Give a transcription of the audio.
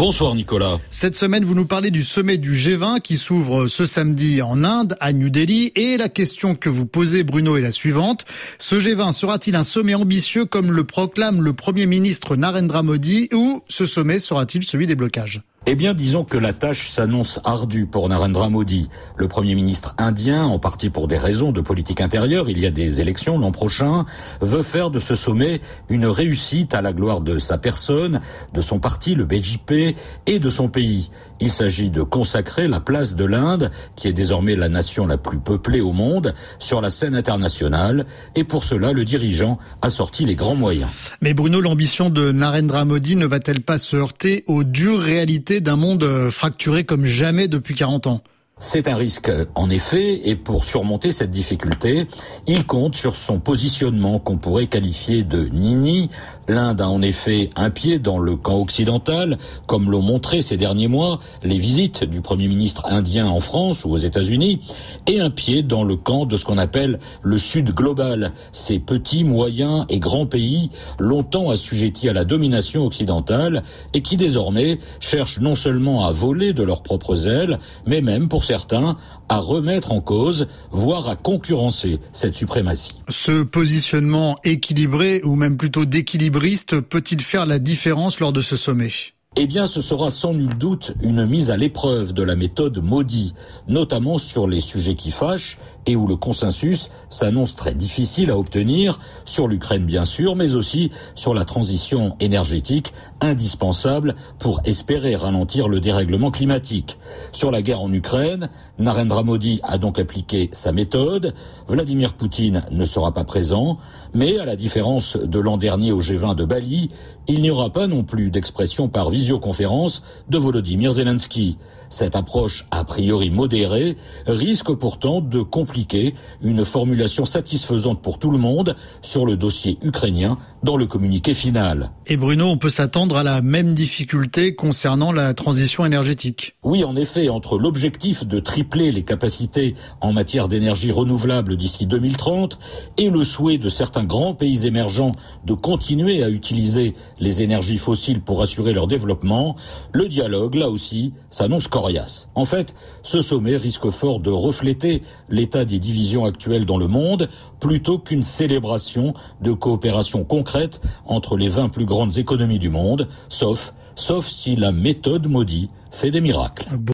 Bonsoir Nicolas. Cette semaine, vous nous parlez du sommet du G20 qui s'ouvre ce samedi en Inde, à New Delhi. Et la question que vous posez, Bruno, est la suivante. Ce G20 sera-t-il un sommet ambitieux comme le proclame le Premier ministre Narendra Modi ou ce sommet sera-t-il celui des blocages? Eh bien, disons que la tâche s'annonce ardue pour Narendra Modi. Le Premier ministre indien, en partie pour des raisons de politique intérieure, il y a des élections l'an prochain, veut faire de ce sommet une réussite à la gloire de sa personne, de son parti, le BJP, et de son pays. Il s'agit de consacrer la place de l'Inde, qui est désormais la nation la plus peuplée au monde, sur la scène internationale, et pour cela, le dirigeant a sorti les grands moyens. Mais Bruno, l'ambition de Narendra Modi ne va-t-elle pas se heurter aux dures réalités d'un monde euh, fracturé comme jamais depuis 40 ans. C'est un risque, en effet, et pour surmonter cette difficulté, il compte sur son positionnement qu'on pourrait qualifier de nini. L'Inde a en effet un pied dans le camp occidental, comme l'ont montré ces derniers mois les visites du Premier ministre indien en France ou aux États-Unis, et un pied dans le camp de ce qu'on appelle le Sud global, ces petits, moyens et grands pays longtemps assujettis à la domination occidentale et qui désormais cherchent non seulement à voler de leurs propres ailes, mais même pour certains à remettre en cause, voire à concurrencer cette suprématie. Ce positionnement équilibré, ou même plutôt d'équilibriste, peut-il faire la différence lors de ce sommet? Eh bien, ce sera sans nul doute une mise à l'épreuve de la méthode maudit, notamment sur les sujets qui fâchent et où le consensus s'annonce très difficile à obtenir, sur l'Ukraine bien sûr, mais aussi sur la transition énergétique indispensable pour espérer ralentir le dérèglement climatique. Sur la guerre en Ukraine, Narendra Modi a donc appliqué sa méthode, Vladimir Poutine ne sera pas présent, mais à la différence de l'an dernier au G20 de Bali, il n'y aura pas non plus d'expression par visioconférence de Volodymyr Zelensky. Cette approche a priori modérée risque pourtant de une formulation satisfaisante pour tout le monde sur le dossier ukrainien dans le communiqué final. Et Bruno, on peut s'attendre à la même difficulté concernant la transition énergétique. Oui, en effet, entre l'objectif de tripler les capacités en matière d'énergie renouvelable d'ici 2030 et le souhait de certains grands pays émergents de continuer à utiliser les énergies fossiles pour assurer leur développement, le dialogue, là aussi, s'annonce coriace. En fait, ce sommet risque fort de refléter l'état des divisions actuelles dans le monde plutôt qu'une célébration de coopération entre les 20 plus grandes économies du monde, sauf, sauf si la méthode maudite fait des miracles.